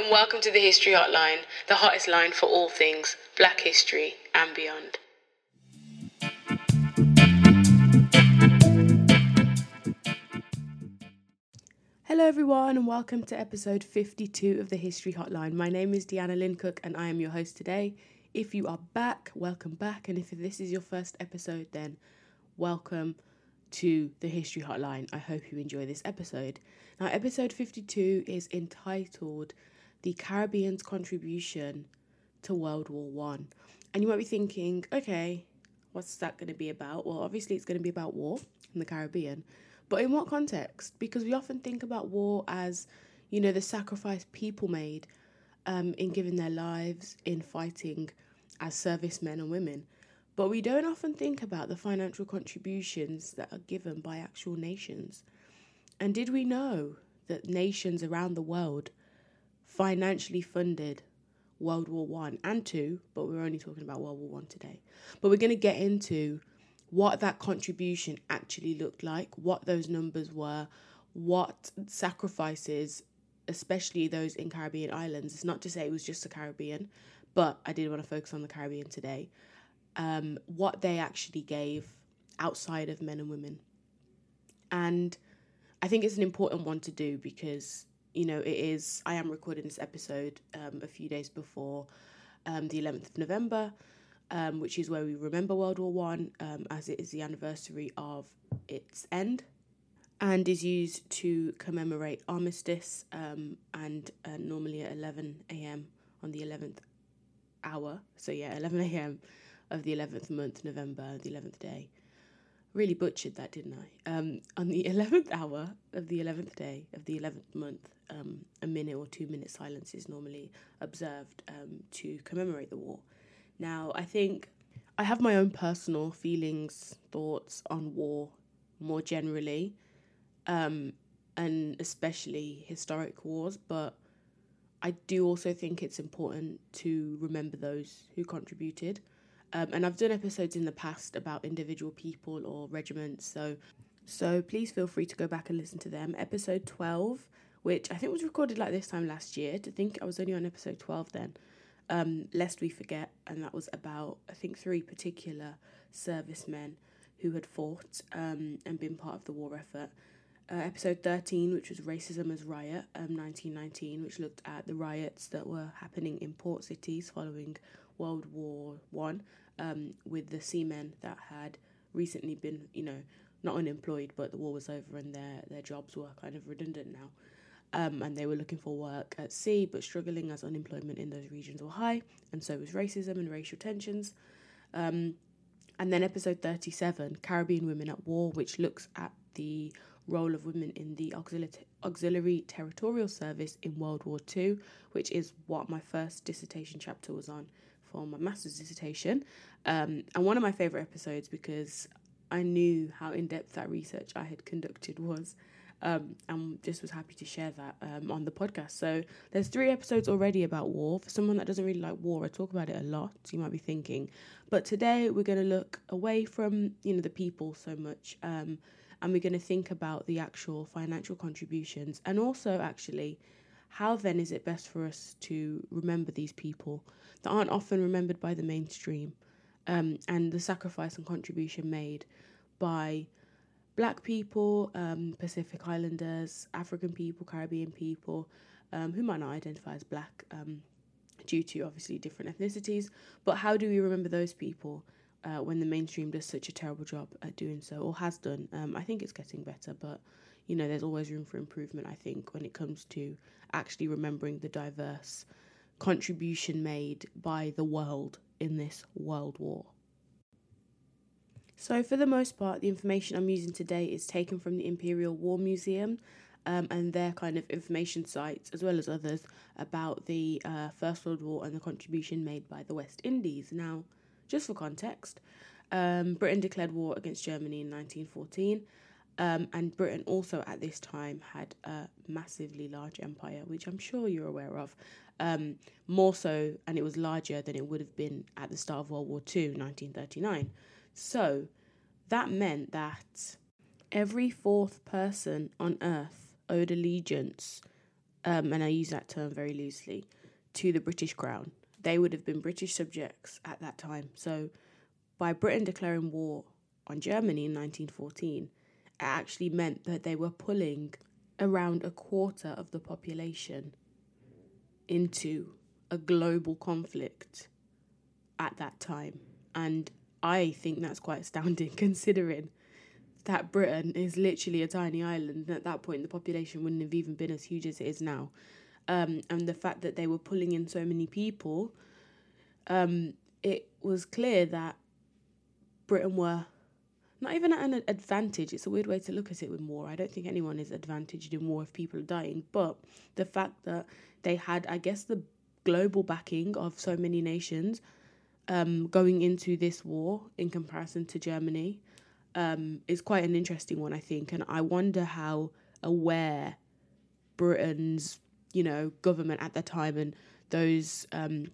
and welcome to the History Hotline, the hottest line for all things black history and beyond. Hello, everyone, and welcome to episode 52 of the History Hotline. My name is Deanna Lynn Cook, and I am your host today. If you are back, welcome back, and if this is your first episode, then welcome to the History Hotline. I hope you enjoy this episode. Now, episode 52 is entitled The Caribbean's Contribution to World War One. And you might be thinking, okay, what's that going to be about? Well, obviously, it's going to be about war in the Caribbean. But in what context? Because we often think about war as, you know, the sacrifice people made um, in giving their lives in fighting as servicemen and women. But we don't often think about the financial contributions that are given by actual nations. And did we know that nations around the world financially funded World War One and Two, but we're only talking about World War One today. But we're going to get into what that contribution actually looked like, what those numbers were, what sacrifices, especially those in Caribbean islands. It's not to say it was just the Caribbean, but I did want to focus on the Caribbean today. Um, what they actually gave outside of men and women. And I think it's an important one to do because, you know, it is, I am recording this episode um, a few days before um, the 11th of November, um, which is where we remember World War One, um, as it is the anniversary of its end, and is used to commemorate armistice. Um, and uh, normally at 11 a.m. on the 11th hour, so yeah, 11 a.m. of the 11th month, November, the 11th day really butchered that, didn't I? Um, on the 11th hour of the 11th day of the 11th month, um, a minute or two minute silence is normally observed um, to commemorate the war. Now, I think I have my own personal feelings, thoughts on war more generally, um, and especially historic wars, but I do also think it's important to remember those who contributed. Um, and I've done episodes in the past about individual people or regiments, so so please feel free to go back and listen to them. Episode twelve, which I think was recorded like this time last year. To think I was only on episode twelve then, um, lest we forget, and that was about I think three particular servicemen who had fought um, and been part of the war effort. Uh, episode 13, which was Racism as Riot, um, 1919, which looked at the riots that were happening in port cities following World War One, um, with the seamen that had recently been, you know, not unemployed, but the war was over and their their jobs were kind of redundant now. Um, and they were looking for work at sea, but struggling as unemployment in those regions were high, and so was racism and racial tensions. Um, and then episode 37, Caribbean Women at War, which looks at the role of women in the auxiliary, auxiliary territorial service in World War II, which is what my first dissertation chapter was on for my master's dissertation. Um, and one of my favourite episodes because I knew how in depth that research I had conducted was. Um, and just was happy to share that um, on the podcast. So there's three episodes already about war. For someone that doesn't really like war, I talk about it a lot. You might be thinking, but today we're going to look away from you know the people so much, um, and we're going to think about the actual financial contributions, and also actually, how then is it best for us to remember these people that aren't often remembered by the mainstream, um, and the sacrifice and contribution made by black people, um, Pacific Islanders, African people, Caribbean people, um, who might not identify as black um, due to obviously different ethnicities. But how do we remember those people uh, when the mainstream does such a terrible job at doing so, or has done? Um, I think it's getting better, but you know, there's always room for improvement, I think, when it comes to actually remembering the diverse contribution made by the world in this world war. So, for the most part, the information I'm using today is taken from the Imperial War Museum um, and their kind of information sites, as well as others, about the uh, First World War and the contribution made by the West Indies. Now, just for context, um, Britain declared war against Germany in 1914. Um, and Britain also at this time had a massively large empire, which I'm sure you're aware of um, more so, and it was larger than it would have been at the start of World War II, 1939. So that meant that every fourth person on Earth owed allegiance um, and I use that term very loosely, to the British Crown. They would have been British subjects at that time. So, by Britain declaring war on Germany in 1914, it actually meant that they were pulling around a quarter of the population into a global conflict at that time. And I think that's quite astounding considering that Britain is literally a tiny island. And at that point, the population wouldn't have even been as huge as it is now. Um, and the fact that they were pulling in so many people, um, it was clear that Britain were not even at an advantage. It's a weird way to look at it with war. I don't think anyone is advantaged in war if people are dying. But the fact that they had, I guess, the global backing of so many nations um, going into this war in comparison to Germany um, is quite an interesting one, I think. And I wonder how aware Britain's, you know, government at the time and those um,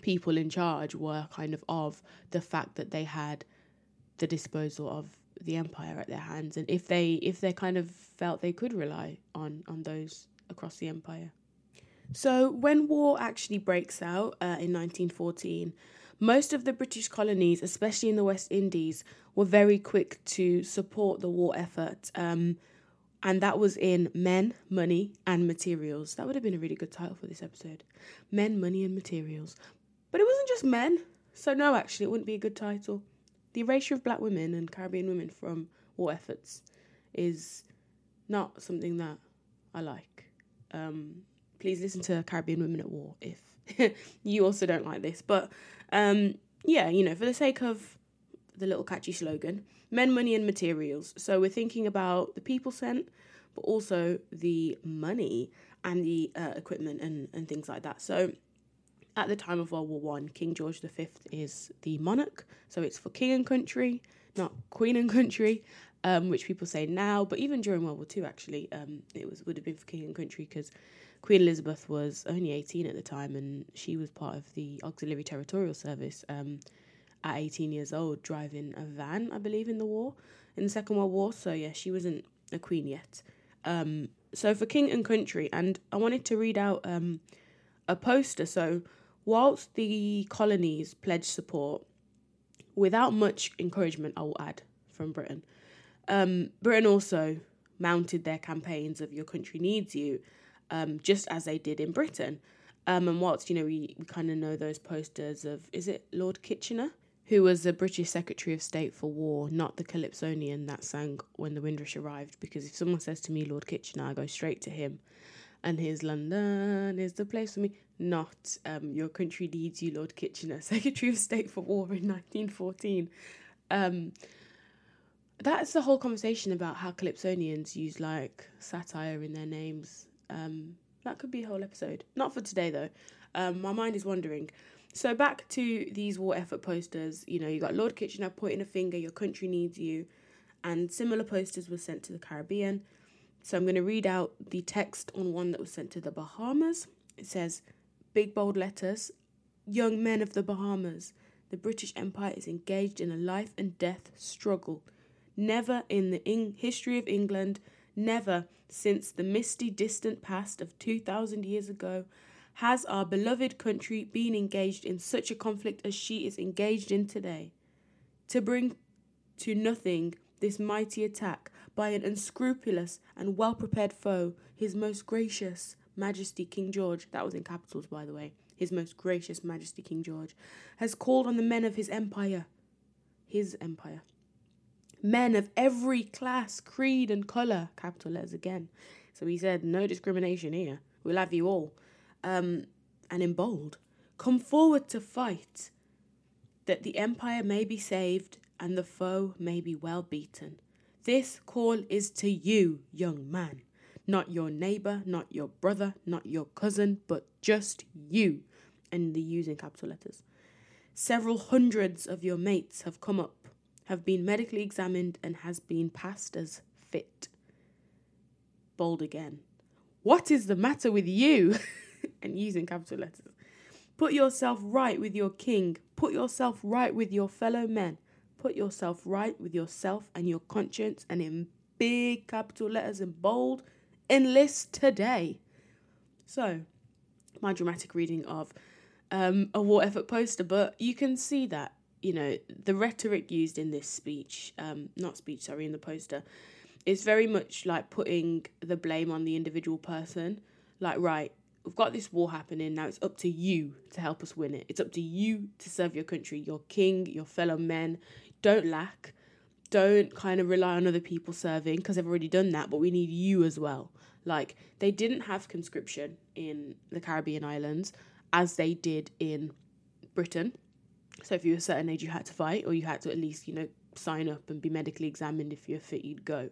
people in charge were kind of of the fact that they had the disposal of the empire at their hands and if they if they kind of felt they could rely on on those across the empire. So when war actually breaks out uh, in 1914 most of the british colonies especially in the west indies were very quick to support the war effort um, and that was in men money and materials. That would have been a really good title for this episode. Men money and materials. But it wasn't just men. So no actually it wouldn't be a good title the erasure of black women and Caribbean women from war efforts is not something that I like. Um, please listen to Caribbean Women at War if you also don't like this. But um, yeah, you know, for the sake of the little catchy slogan, men, money, and materials. So we're thinking about the people sent, but also the money and the uh, equipment and, and things like that. So at the time of World War One, King George V is the monarch, so it's for king and country, not queen and country, um, which people say now. But even during World War Two, actually, um, it was would have been for king and country because Queen Elizabeth was only eighteen at the time, and she was part of the Auxiliary Territorial Service um, at eighteen years old, driving a van, I believe, in the war, in the Second World War. So yeah, she wasn't a queen yet. Um, so for king and country, and I wanted to read out um, a poster. So Whilst the colonies pledged support, without much encouragement, I will add, from Britain, um, Britain also mounted their campaigns of Your Country Needs You, um, just as they did in Britain. Um, and whilst, you know, we, we kind of know those posters of, is it Lord Kitchener? Who was the British Secretary of State for War, not the Calypsonian that sang When the Windrush Arrived. Because if someone says to me Lord Kitchener, I go straight to him. And here's London is the place for me not um, Your Country Needs You, Lord Kitchener, Secretary of State for War in 1914. Um, that's the whole conversation about how Calypsonians use like satire in their names. Um, that could be a whole episode. Not for today though. Um, my mind is wandering. So back to these war effort posters. You know, you got Lord Kitchener pointing a finger. Your country needs you, and similar posters were sent to the Caribbean. So I'm going to read out the text on one that was sent to the Bahamas. It says, big bold letters Young men of the Bahamas, the British Empire is engaged in a life and death struggle. Never in the in- history of England, never since the misty distant past of 2,000 years ago, has our beloved country been engaged in such a conflict as she is engaged in today. To bring to nothing this mighty attack by an unscrupulous and well prepared foe, his most gracious, Majesty King George, that was in capitals by the way, His Most Gracious Majesty King George, has called on the men of his empire, his empire, men of every class, creed, and colour, capital letters again. So he said, no discrimination here, we'll have you all. Um, and in bold, come forward to fight, that the empire may be saved and the foe may be well beaten. This call is to you, young man. Not your neighbor, not your brother, not your cousin, but just you. And the using capital letters. Several hundreds of your mates have come up, have been medically examined, and has been passed as fit. Bold again. What is the matter with you? and using capital letters. Put yourself right with your king. Put yourself right with your fellow men. Put yourself right with yourself and your conscience. And in big capital letters in bold, enlist today. So, my dramatic reading of um, a war effort poster, but you can see that, you know, the rhetoric used in this speech, um, not speech, sorry, in the poster, is very much like putting the blame on the individual person. Like, right, we've got this war happening, now it's up to you to help us win it. It's up to you to serve your country, your king, your fellow men. Don't lack. Don't kind of rely on other people serving because they've already done that, but we need you as well. Like, they didn't have conscription in the Caribbean islands as they did in Britain. So if you were a certain age, you had to fight, or you had to at least, you know, sign up and be medically examined. If you're fit, you'd go.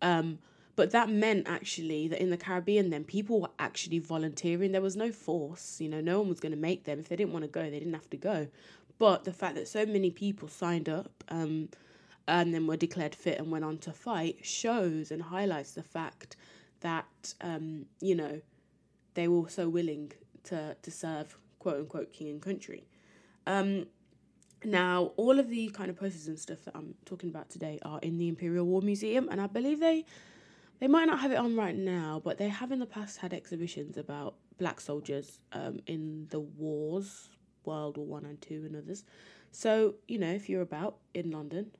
Um, but that meant actually that in the Caribbean, then people were actually volunteering. There was no force, you know, no one was going to make them. If they didn't want to go, they didn't have to go. But the fact that so many people signed up um, and then were declared fit and went on to fight shows and highlights the fact that, um, you know, they were so willing to, to serve quote unquote king and country. Um, now, all of the kind of posters and stuff that I'm talking about today are in the Imperial War Museum, and I believe they they might not have it on right now, but they have in the past had exhibitions about black soldiers um, in the wars, World War One and Two, and others. So you know, if you're about in London,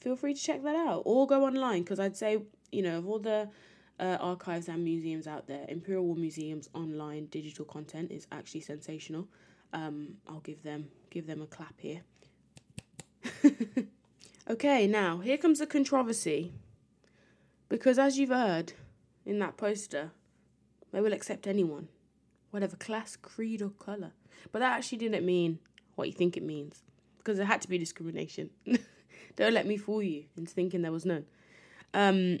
feel free to check that out or go online because I'd say you know of all the uh, archives and museums out there, Imperial War Museum's online digital content is actually sensational. Um, I'll give them give them a clap here. okay, now here comes the controversy. Because as you've heard in that poster, they will accept anyone, whatever class, creed, or colour. But that actually didn't mean what you think it means, because there had to be discrimination. Don't let me fool you into thinking there was none. Um,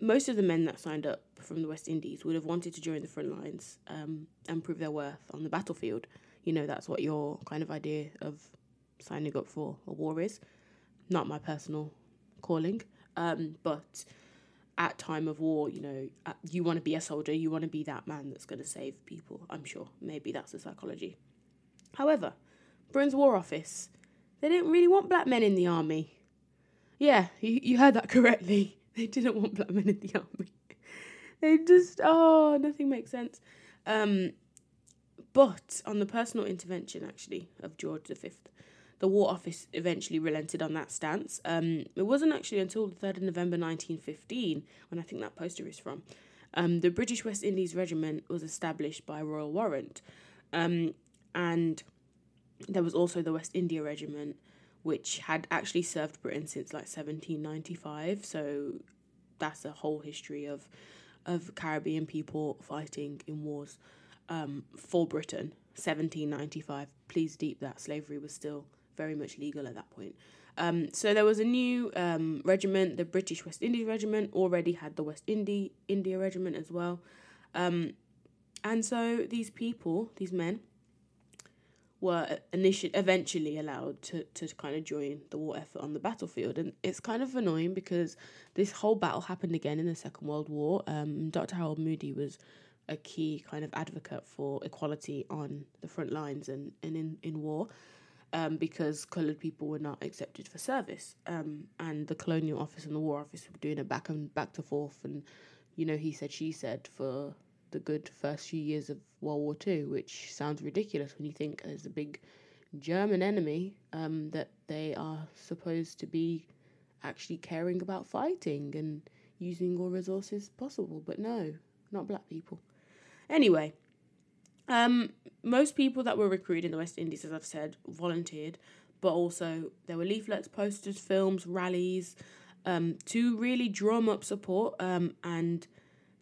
most of the men that signed up from the West Indies would have wanted to join the front lines um, and prove their worth on the battlefield. You know, that's what your kind of idea of signing up for a war is. Not my personal calling, um, but at time of war, you know, uh, you want to be a soldier, you want to be that man that's going to save people. I'm sure. Maybe that's the psychology. However, Britain's War Office, they didn't really want black men in the army. Yeah, you, you heard that correctly. They didn't want black men in the army. they just oh, nothing makes sense. Um, but on the personal intervention, actually, of George V, the War Office eventually relented on that stance. Um, it wasn't actually until the 3rd of November 1915, when I think that poster is from, um, the British West Indies Regiment was established by royal warrant. Um, and there was also the West India Regiment, which had actually served Britain since like 1795. So that's a whole history of of Caribbean people fighting in wars um, for Britain. 1795. Please deep that slavery was still very much legal at that point. Um, so there was a new um, regiment, the British West Indies Regiment, already had the West India India Regiment as well. Um, and so these people, these men, were initially eventually allowed to, to kind of join the war effort on the battlefield and it's kind of annoying because this whole battle happened again in the second world war um, dr harold moody was a key kind of advocate for equality on the front lines and, and in, in war um, because coloured people were not accepted for service um, and the colonial office and the war office were doing it back and back to forth and you know he said she said for the good first few years of World War Two, which sounds ridiculous when you think there's a big German enemy um, that they are supposed to be actually caring about fighting and using all resources possible. But no, not black people. Anyway, um, most people that were recruited in the West Indies, as I've said, volunteered, but also there were leaflets, posters, films, rallies um, to really drum up support um, and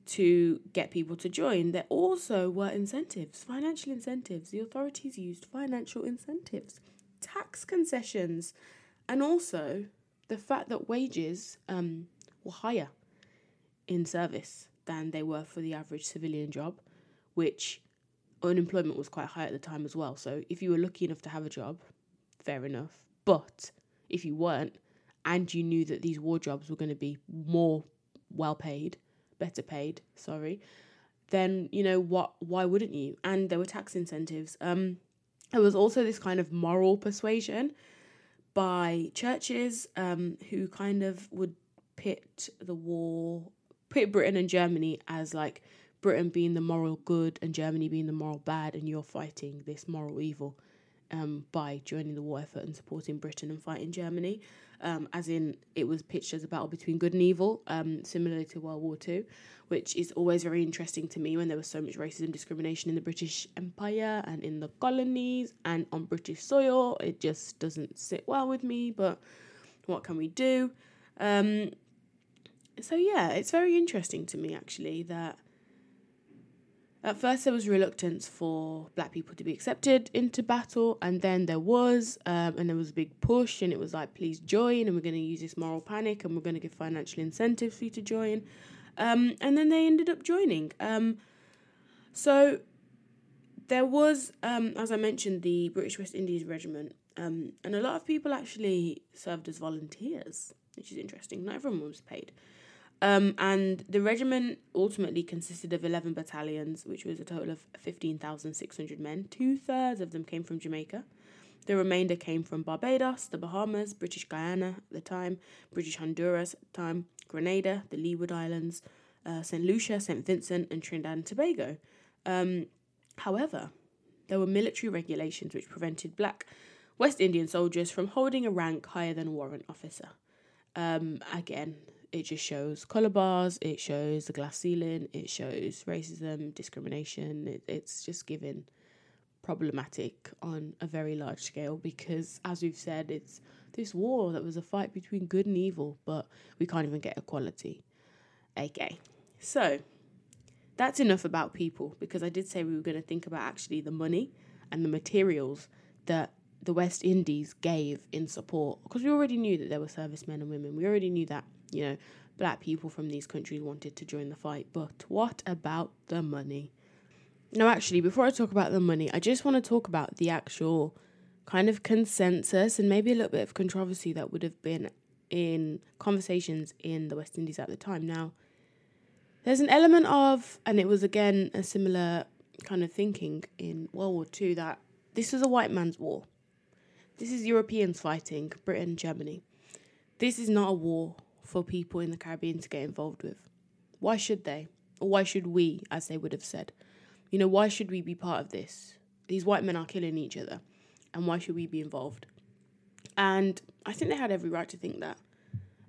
to get people to join, there also were incentives, financial incentives. The authorities used financial incentives, tax concessions, and also the fact that wages um, were higher in service than they were for the average civilian job, which unemployment was quite high at the time as well. So if you were lucky enough to have a job, fair enough. But if you weren't, and you knew that these war jobs were going to be more well paid, better paid, sorry, then you know what why wouldn't you? And there were tax incentives. Um there was also this kind of moral persuasion by churches um who kind of would pit the war pit Britain and Germany as like Britain being the moral good and Germany being the moral bad, and you're fighting this moral evil um, by joining the war effort and supporting Britain and fighting Germany. Um, as in, it was pitched as a battle between good and evil, um, similarly to World War Two, which is always very interesting to me when there was so much racism discrimination in the British Empire and in the colonies and on British soil. It just doesn't sit well with me, but what can we do? Um, so, yeah, it's very interesting to me actually that at first, there was reluctance for black people to be accepted into battle, and then there was, um, and there was a big push, and it was like, please join, and we're going to use this moral panic, and we're going to give financial incentives for you to join. Um, and then they ended up joining. Um, so there was, um, as I mentioned, the British West Indies Regiment, um, and a lot of people actually served as volunteers, which is interesting. Not everyone was paid. Um, and the regiment ultimately consisted of 11 battalions, which was a total of 15,600 men. Two thirds of them came from Jamaica. The remainder came from Barbados, the Bahamas, British Guyana at the time, British Honduras at the time, Grenada, the Leeward Islands, uh, St. Lucia, St. Vincent, and Trinidad and Tobago. Um, however, there were military regulations which prevented black West Indian soldiers from holding a rank higher than warrant officer. Um, again, it just shows color bars, it shows the glass ceiling, it shows racism, discrimination. It, it's just given problematic on a very large scale because, as we've said, it's this war that was a fight between good and evil, but we can't even get equality. Okay, so that's enough about people because I did say we were going to think about actually the money and the materials that the West Indies gave in support because we already knew that there were servicemen and women. We already knew that you know, black people from these countries wanted to join the fight. But what about the money? Now, actually, before I talk about the money, I just want to talk about the actual kind of consensus and maybe a little bit of controversy that would have been in conversations in the West Indies at the time. Now, there's an element of, and it was again a similar kind of thinking in World War II, that this is a white man's war. This is Europeans fighting Britain, Germany. This is not a war for people in the Caribbean to get involved with. Why should they? Or why should we, as they would have said? You know, why should we be part of this? These white men are killing each other. And why should we be involved? And I think they had every right to think that.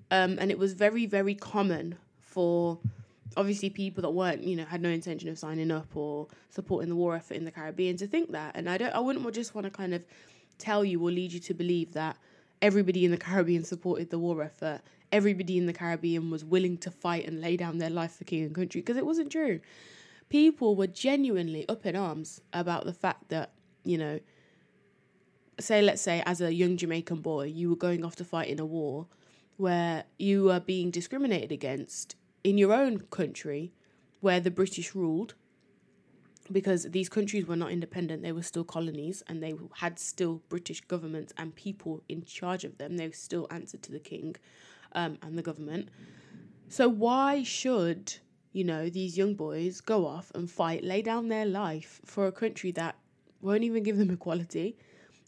Um, and it was very, very common for obviously people that weren't, you know, had no intention of signing up or supporting the war effort in the Caribbean to think that. And I don't I wouldn't just want to kind of tell you or lead you to believe that everybody in the Caribbean supported the war effort everybody in the Caribbean was willing to fight and lay down their life for king and country because it wasn't true. People were genuinely up in arms about the fact that, you know, say, let's say, as a young Jamaican boy, you were going off to fight in a war where you were being discriminated against in your own country where the British ruled because these countries were not independent, they were still colonies and they had still British governments and people in charge of them. They still answered to the king um, and the government. So why should you know these young boys go off and fight, lay down their life for a country that won't even give them equality,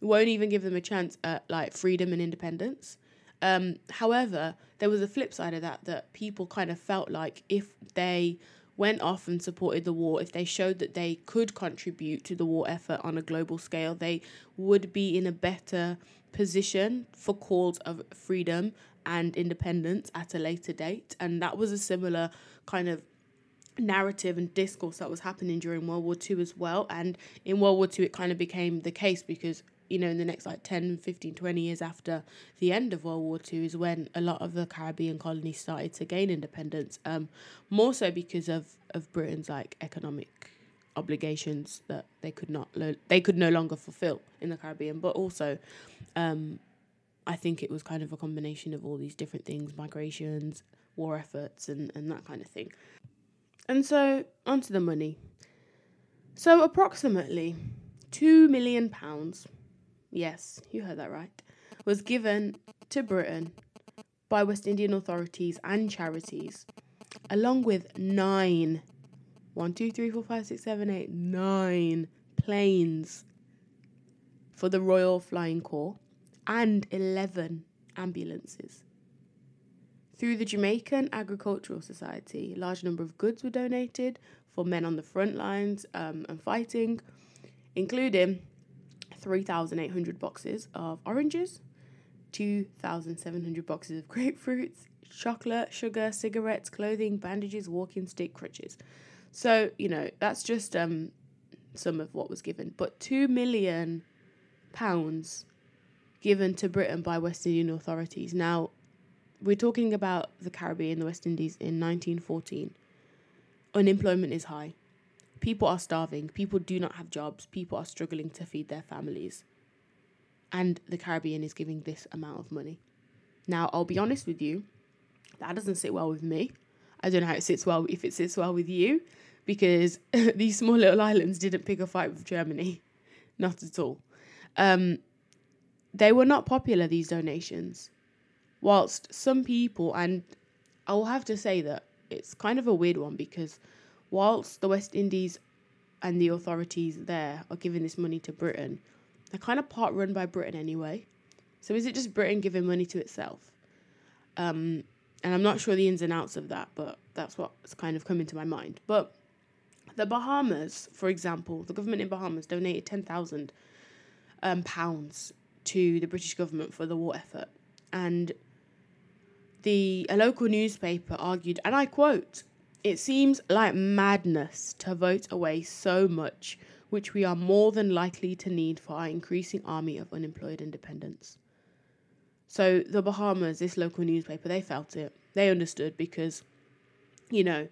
won't even give them a chance at like freedom and independence? Um, however, there was a flip side of that that people kind of felt like if they went off and supported the war, if they showed that they could contribute to the war effort on a global scale, they would be in a better position for calls of freedom and independence at a later date. And that was a similar kind of narrative and discourse that was happening during World War II as well. And in World War II, it kind of became the case because, you know, in the next like 10, 15, 20 years after the end of World War II is when a lot of the Caribbean colonies started to gain independence, um, more so because of, of Britain's like economic obligations that they could not lo- they could no longer fulfill in the Caribbean, but also um, I think it was kind of a combination of all these different things migrations, war efforts, and, and that kind of thing. And so, onto the money. So, approximately £2 million, yes, you heard that right, was given to Britain by West Indian authorities and charities, along with nine, one, two, three, four, five, six, seven, eight, nine planes for the Royal Flying Corps and 11 ambulances. Through the Jamaican Agricultural Society, a large number of goods were donated for men on the front lines um, and fighting, including 3,800 boxes of oranges, 2,700 boxes of grapefruits, chocolate, sugar, cigarettes, clothing, bandages, walking stick, crutches. So, you know, that's just um, some of what was given. But 2 million pounds given to Britain by West Indian authorities. Now, we're talking about the Caribbean, the West Indies in 1914. Unemployment is high. People are starving. People do not have jobs. People are struggling to feed their families. And the Caribbean is giving this amount of money. Now, I'll be honest with you, that doesn't sit well with me. I don't know how it sits well, if it sits well with you, because these small little islands didn't pick a fight with Germany. Not at all. Um, they were not popular, these donations. Whilst some people, and I'll have to say that it's kind of a weird one because whilst the West Indies and the authorities there are giving this money to Britain, they're kind of part run by Britain anyway. So is it just Britain giving money to itself? Um, and I'm not sure the ins and outs of that, but that's what's kind of come into my mind. But the Bahamas, for example, the government in Bahamas donated ten thousand um, pounds to the British government for the war effort, and the a local newspaper argued, and I quote, "It seems like madness to vote away so much, which we are more than likely to need for our increasing army of unemployed independents." So the Bahamas, this local newspaper, they felt it. They understood because, you know,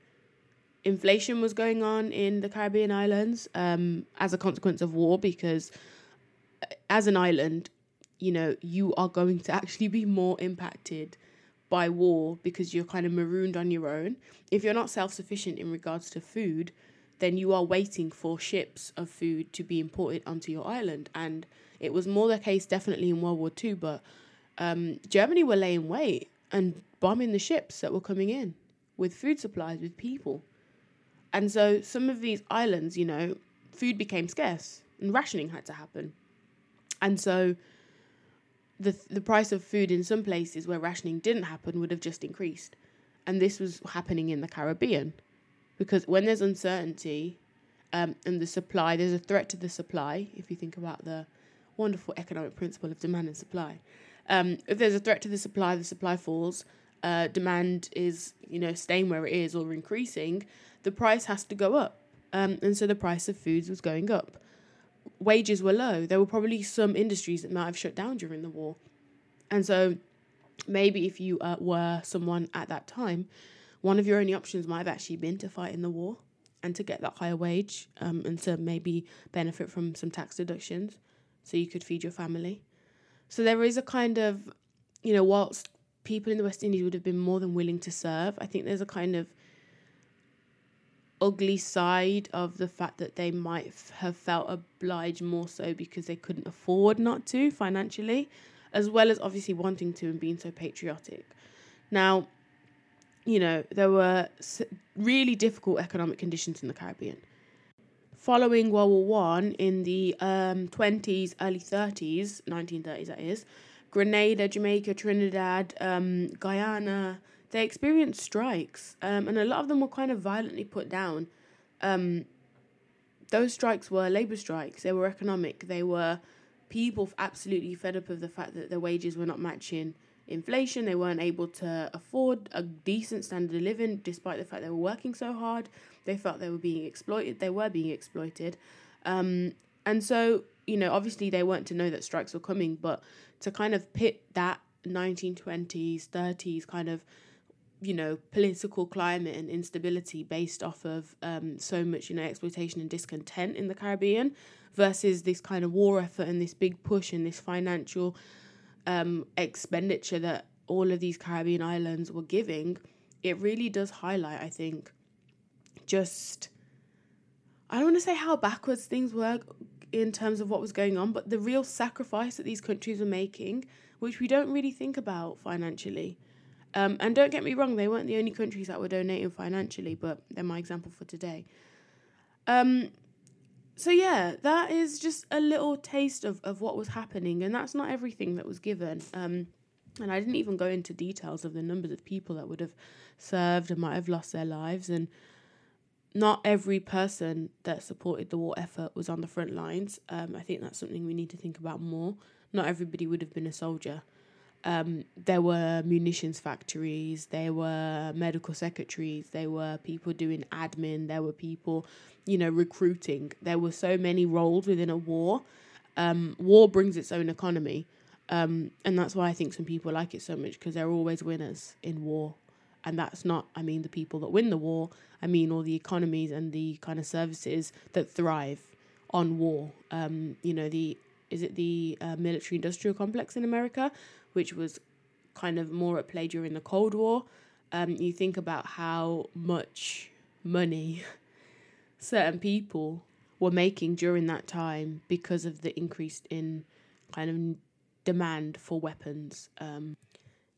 inflation was going on in the Caribbean islands um, as a consequence of war. Because uh, as an island, you know, you are going to actually be more impacted by war because you're kind of marooned on your own. If you're not self sufficient in regards to food, then you are waiting for ships of food to be imported onto your island. And it was more the case definitely in World War Two, but um, Germany were laying wait and bombing the ships that were coming in with food supplies, with people. And so some of these islands, you know, food became scarce and rationing had to happen. And so the the price of food in some places where rationing didn't happen would have just increased. And this was happening in the Caribbean. Because when there's uncertainty um, and the supply, there's a threat to the supply, if you think about the wonderful economic principle of demand and supply. Um, if there's a threat to the supply, the supply falls. Uh, demand is, you know, staying where it is or increasing. The price has to go up, um, and so the price of foods was going up. Wages were low. There were probably some industries that might have shut down during the war, and so maybe if you uh, were someone at that time, one of your only options might have actually been to fight in the war and to get that higher wage um, and to maybe benefit from some tax deductions so you could feed your family. So there is a kind of, you know, whilst people in the West Indies would have been more than willing to serve, I think there's a kind of ugly side of the fact that they might have felt obliged more so because they couldn't afford not to financially, as well as obviously wanting to and being so patriotic. Now, you know, there were really difficult economic conditions in the Caribbean following World War One in the um, 20s, early 30s, 1930s that is, Grenada, Jamaica, Trinidad, um, Guyana, they experienced strikes, um, and a lot of them were kind of violently put down. Um, those strikes were labor strikes. They were economic. They were people absolutely fed up of the fact that their wages were not matching inflation. They weren't able to afford a decent standard of living despite the fact they were working so hard. They felt they were being exploited. They were being exploited. Um, and so, you know, obviously they weren't to know that strikes were coming, but to kind of pit that 1920s, 30s kind of, you know, political climate and instability based off of um, so much, you know, exploitation and discontent in the Caribbean versus this kind of war effort and this big push and this financial um, expenditure that all of these Caribbean islands were giving, it really does highlight, I think, just I don't want to say how backwards things were in terms of what was going on, but the real sacrifice that these countries were making, which we don't really think about financially. Um, and don't get me wrong, they weren't the only countries that were donating financially, but they're my example for today. Um, so yeah, that is just a little taste of, of what was happening, and that's not everything that was given. Um, and I didn't even go into details of the numbers of people that would have served and might have lost their lives, and not every person that supported the war effort was on the front lines. Um, I think that's something we need to think about more. Not everybody would have been a soldier. Um, there were munitions factories, there were medical secretaries, there were people doing admin, there were people, you know, recruiting. There were so many roles within a war. Um, war brings its own economy. Um, and that's why I think some people like it so much because they're always winners in war. And that's not, I mean, the people that win the war, I mean, all the economies and the kind of services that thrive on war. Um, you know, the, is it the uh, military industrial complex in America, which was kind of more at play during the Cold War? Um, you think about how much money certain people were making during that time because of the increase in kind of demand for weapons. Um,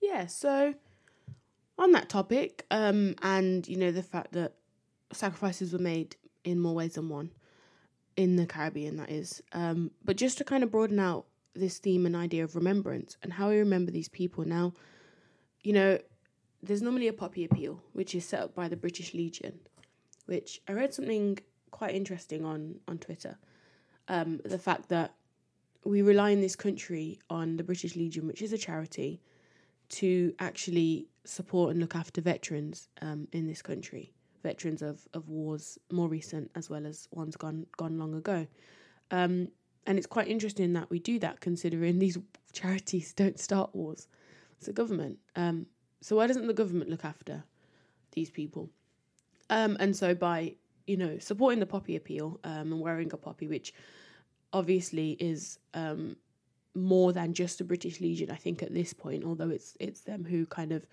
yeah, so on that topic, um, and you know the fact that sacrifices were made in more ways than one in the Caribbean, that is. Um, but just to kind of broaden out this theme and idea of remembrance and how we remember these people now, you know, there's normally a poppy appeal, which is set up by the British Legion, which I read something quite interesting on on Twitter. Um, the fact that we rely in this country on the British Legion, which is a charity, to actually support and look after veterans um, in this country, veterans of, of wars more recent as well as ones gone gone long ago. Um, and it's quite interesting that we do that, considering these charities don't start wars; it's the government. Um, so why doesn't the government look after these people? Um, and so by you know supporting the poppy appeal um, and wearing a poppy, which obviously is um, more than just the British Legion. I think at this point, although it's it's them who kind of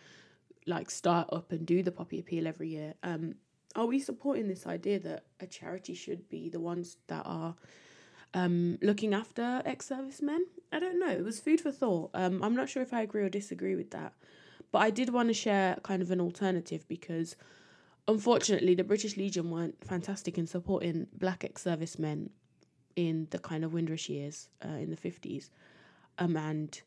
like start up and do the poppy appeal every year. Um, are we supporting this idea that a charity should be the ones that are um, looking after ex servicemen? I don't know. It was food for thought. Um, I'm not sure if I agree or disagree with that. But I did want to share kind of an alternative because unfortunately the British Legion weren't fantastic in supporting black ex servicemen in the kind of Windrush years uh, in the 50s. Um, and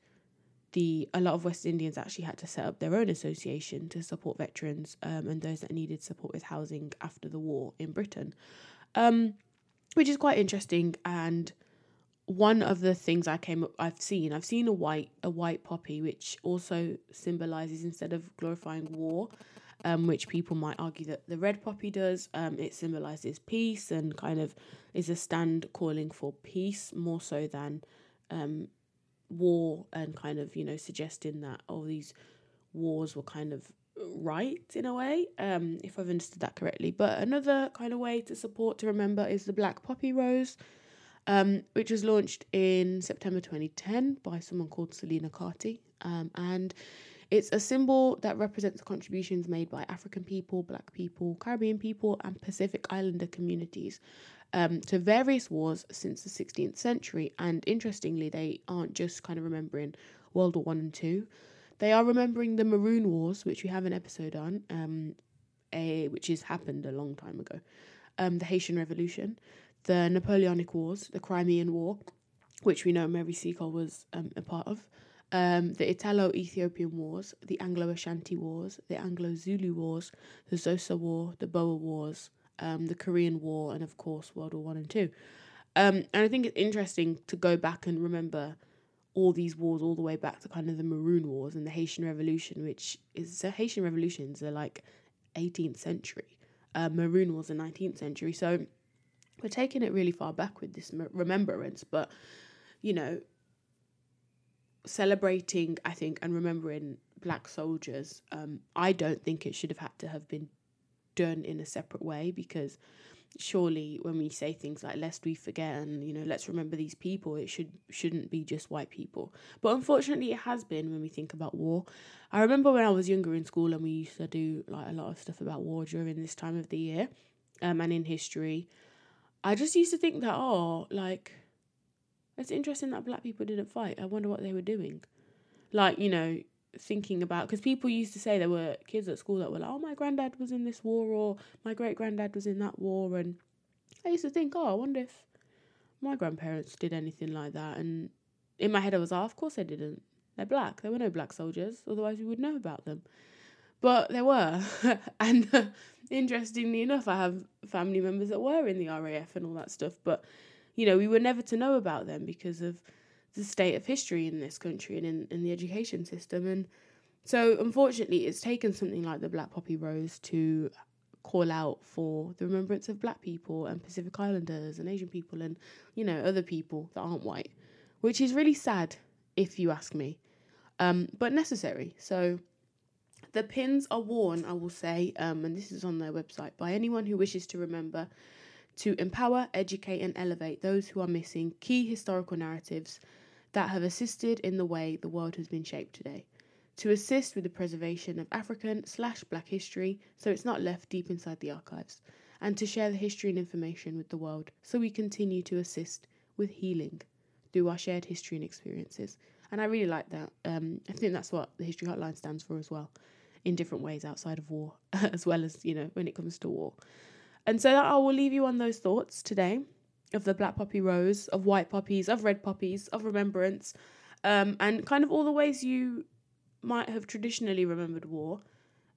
the a lot of West Indians actually had to set up their own association to support veterans um, and those that needed support with housing after the war in Britain, um, which is quite interesting. And one of the things I came up, I've seen, I've seen a white a white poppy, which also symbolizes instead of glorifying war, um, which people might argue that the red poppy does. Um, it symbolizes peace and kind of is a stand calling for peace more so than um, war and kind of you know suggesting that all these wars were kind of right in a way, um, if I've understood that correctly. But another kind of way to support to remember is the Black Poppy Rose. Um, which was launched in September 2010 by someone called Selena Carty. Um, and it's a symbol that represents the contributions made by African people, Black people, Caribbean people, and Pacific Islander communities um, to various wars since the 16th century. And interestingly, they aren't just kind of remembering World War One and Two; they are remembering the Maroon Wars, which we have an episode on, um, a which has happened a long time ago, um, the Haitian Revolution, the Napoleonic Wars, the Crimean War, which we know Mary Seacole was um, a part of um, the Italo Ethiopian Wars, the Anglo Ashanti Wars, the Anglo Zulu Wars, the Xhosa War, the Boer Wars, um, the Korean War, and of course World War One and Two. Um, and I think it's interesting to go back and remember all these wars all the way back to kind of the Maroon Wars and the Haitian Revolution, which is so Haitian Revolutions are like 18th century. Uh, Maroon Wars the 19th century. So we're taking it really far back with this remembrance, but you know, celebrating, I think, and remembering black soldiers, um, I don't think it should have had to have been done in a separate way because surely when we say things like lest we forget and you know let's remember these people it should shouldn't be just white people but unfortunately it has been when we think about war i remember when i was younger in school and we used to do like a lot of stuff about war during this time of the year um, and in history i just used to think that oh like it's interesting that black people didn't fight. I wonder what they were doing. Like, you know, thinking about because people used to say there were kids at school that were like, "Oh, my granddad was in this war," or "My great granddad was in that war," and I used to think, "Oh, I wonder if my grandparents did anything like that." And in my head, I was like, "Of course they didn't. They're black. There were no black soldiers. Otherwise, we would know about them." but there were. and uh, interestingly enough, I have family members that were in the RAF and all that stuff. But, you know, we were never to know about them because of the state of history in this country and in, in the education system. And so, unfortunately, it's taken something like the Black Poppy Rose to call out for the remembrance of black people and Pacific Islanders and Asian people and, you know, other people that aren't white, which is really sad, if you ask me, um, but necessary. So, the pins are worn, I will say, um, and this is on their website, by anyone who wishes to remember to empower, educate, and elevate those who are missing key historical narratives that have assisted in the way the world has been shaped today. To assist with the preservation of African slash black history so it's not left deep inside the archives, and to share the history and information with the world so we continue to assist with healing through our shared history and experiences. And I really like that. Um, I think that's what the History Hotline stands for as well in different ways outside of war, as well as, you know, when it comes to war. And so I will leave you on those thoughts today of the black poppy rose, of white poppies, of red poppies, of remembrance, um, and kind of all the ways you might have traditionally remembered war.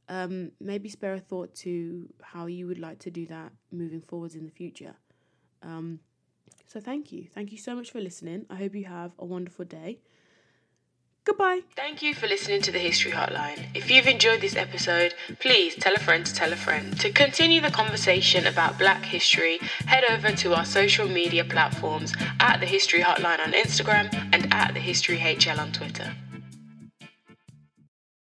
Um, maybe spare a thought to how you would like to do that moving forwards in the future. Um, so thank you. Thank you so much for listening. I hope you have a wonderful day. Goodbye. Thank you for listening to the History Hotline. If you've enjoyed this episode, please tell a friend to tell a friend. To continue the conversation about black history, head over to our social media platforms at the History Hotline on Instagram and at the History HL on Twitter.